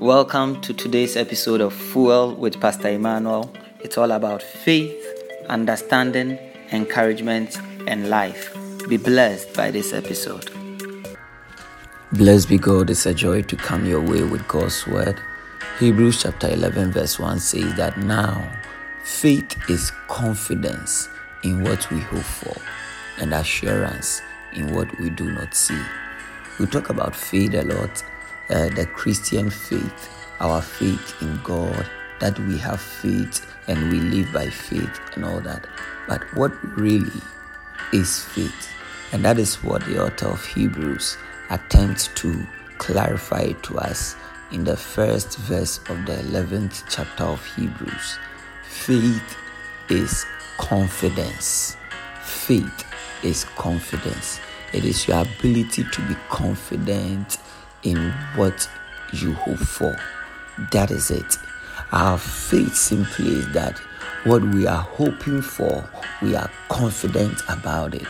Welcome to today's episode of Fuel with Pastor Emmanuel. It's all about faith, understanding, encouragement, and life. Be blessed by this episode. Blessed be God, it's a joy to come your way with God's word. Hebrews chapter 11, verse 1 says that now faith is confidence in what we hope for and assurance in what we do not see. We talk about faith a lot uh, the Christian faith, our faith in God, that we have faith and we live by faith and all that. But what really is faith? And that is what the author of Hebrews attempts to clarify to us in the first verse of the 11th chapter of Hebrews. Faith is confidence. Faith is confidence. It is your ability to be confident in what you hope for. That is it. Our faith simply is that what we are hoping for, we are confident about it.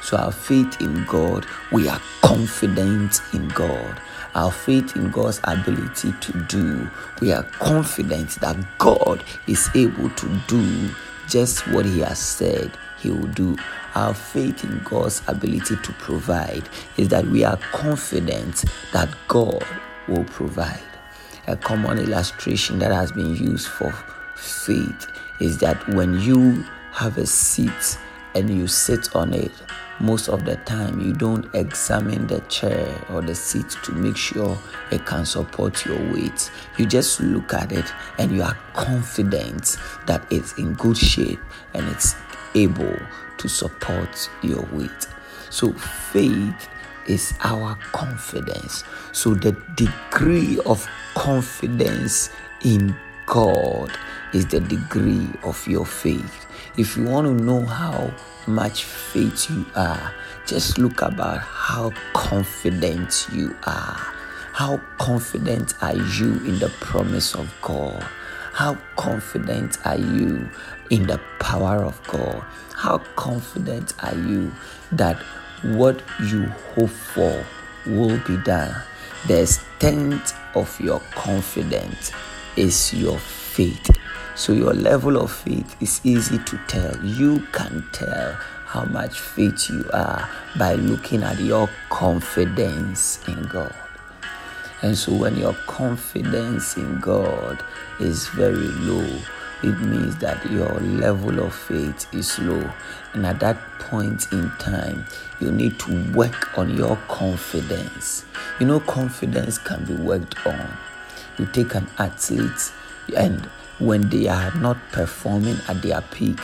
So, our faith in God, we are confident in God. Our faith in God's ability to do, we are confident that God is able to do just what He has said He will do our faith in God's ability to provide is that we are confident that God will provide. A common illustration that has been used for faith is that when you have a seat and you sit on it, most of the time you don't examine the chair or the seat to make sure it can support your weight. You just look at it and you are confident that it's in good shape and it's able to support your weight. So, faith is our confidence. So, the degree of confidence in God is the degree of your faith. If you want to know how much faith you are, just look about how confident you are. How confident are you in the promise of God? How confident are you in the power of God? How confident are you that what you hope for will be done? The extent of your confidence is your faith. So, your level of faith is easy to tell. You can tell how much faith you are by looking at your confidence in God. And so, when your confidence in God is very low, it means that your level of faith is low. And at that point in time, you need to work on your confidence. You know, confidence can be worked on. You take an athlete, and when they are not performing at their peak,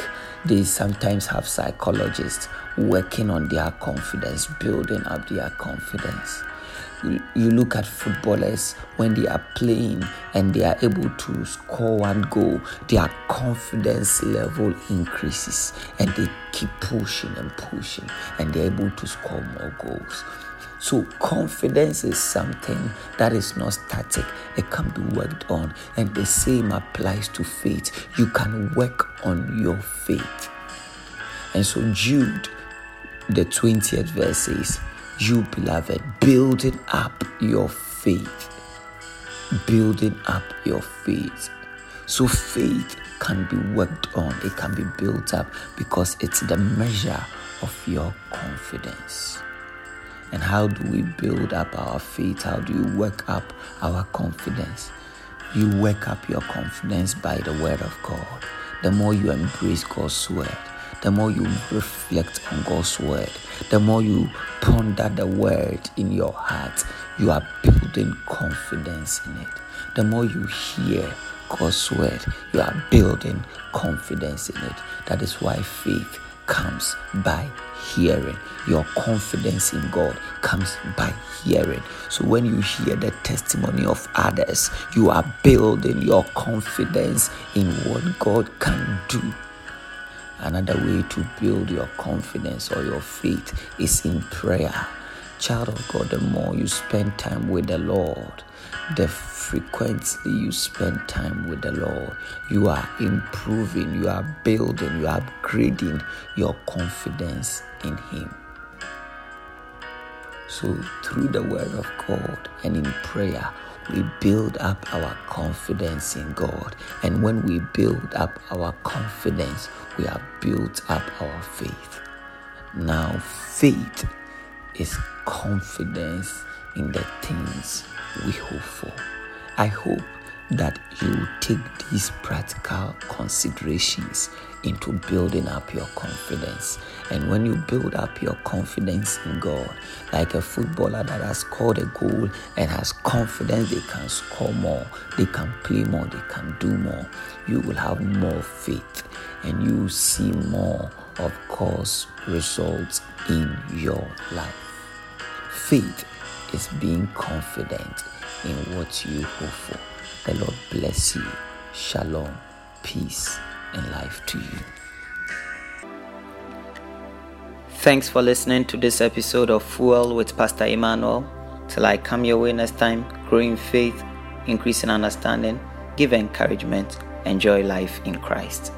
they sometimes have psychologists working on their confidence, building up their confidence you look at footballers when they are playing and they are able to score one goal, their confidence level increases and they keep pushing and pushing and they're able to score more goals. So, confidence is something that is not static, it can be worked on, and the same applies to faith. You can work on your faith. And so, Jude, the 20th verse says, you, beloved, building up your faith. Building up your faith. So, faith can be worked on, it can be built up because it's the measure of your confidence. And how do we build up our faith? How do you work up our confidence? You work up your confidence by the word of God. The more you embrace God's word, the more you reflect on God's word, the more you ponder the word in your heart, you are building confidence in it. The more you hear God's word, you are building confidence in it. That is why faith comes by hearing. Your confidence in God comes by hearing. So when you hear the testimony of others, you are building your confidence in what God can do Another way to build your confidence or your faith is in prayer. Child of God, the more you spend time with the Lord, the frequently you spend time with the Lord, you are improving, you are building, you are upgrading your confidence in Him. So, through the Word of God and in prayer, we build up our confidence in God. And when we build up our confidence, we have built up our faith. Now, faith is confidence in the things we hope for. I hope that you take these practical considerations into building up your confidence. And when you build up your confidence in God, like a footballer that has scored a goal and has confidence they can score more, they can play more, they can do more, you will have more faith and you see more of God's results in your life. Faith is being confident in what you hope for. The Lord bless you. Shalom, peace, and life to you. Thanks for listening to this episode of Fuel with Pastor Emmanuel. Till I come your way next time, grow in faith, increase in understanding, give encouragement, enjoy life in Christ.